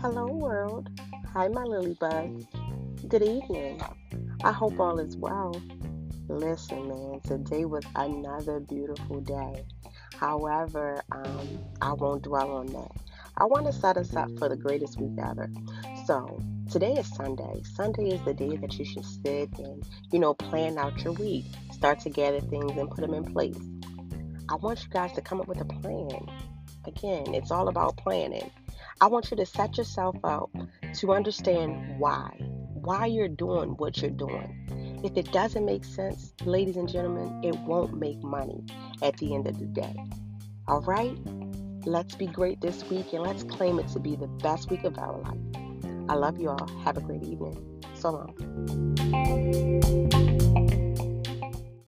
Hello, world. Hi, my lily bud. Good evening. I hope all is well. Listen, man, today was another beautiful day. However, um, I won't dwell on that. I want to set us up for the greatest week ever. So, today is Sunday. Sunday is the day that you should sit and, you know, plan out your week, start to gather things and put them in place. I want you guys to come up with a plan. Again, it's all about planning. I want you to set yourself up to understand why, why you're doing what you're doing. If it doesn't make sense, ladies and gentlemen, it won't make money at the end of the day. All right? Let's be great this week and let's claim it to be the best week of our life. I love you all. Have a great evening. So long.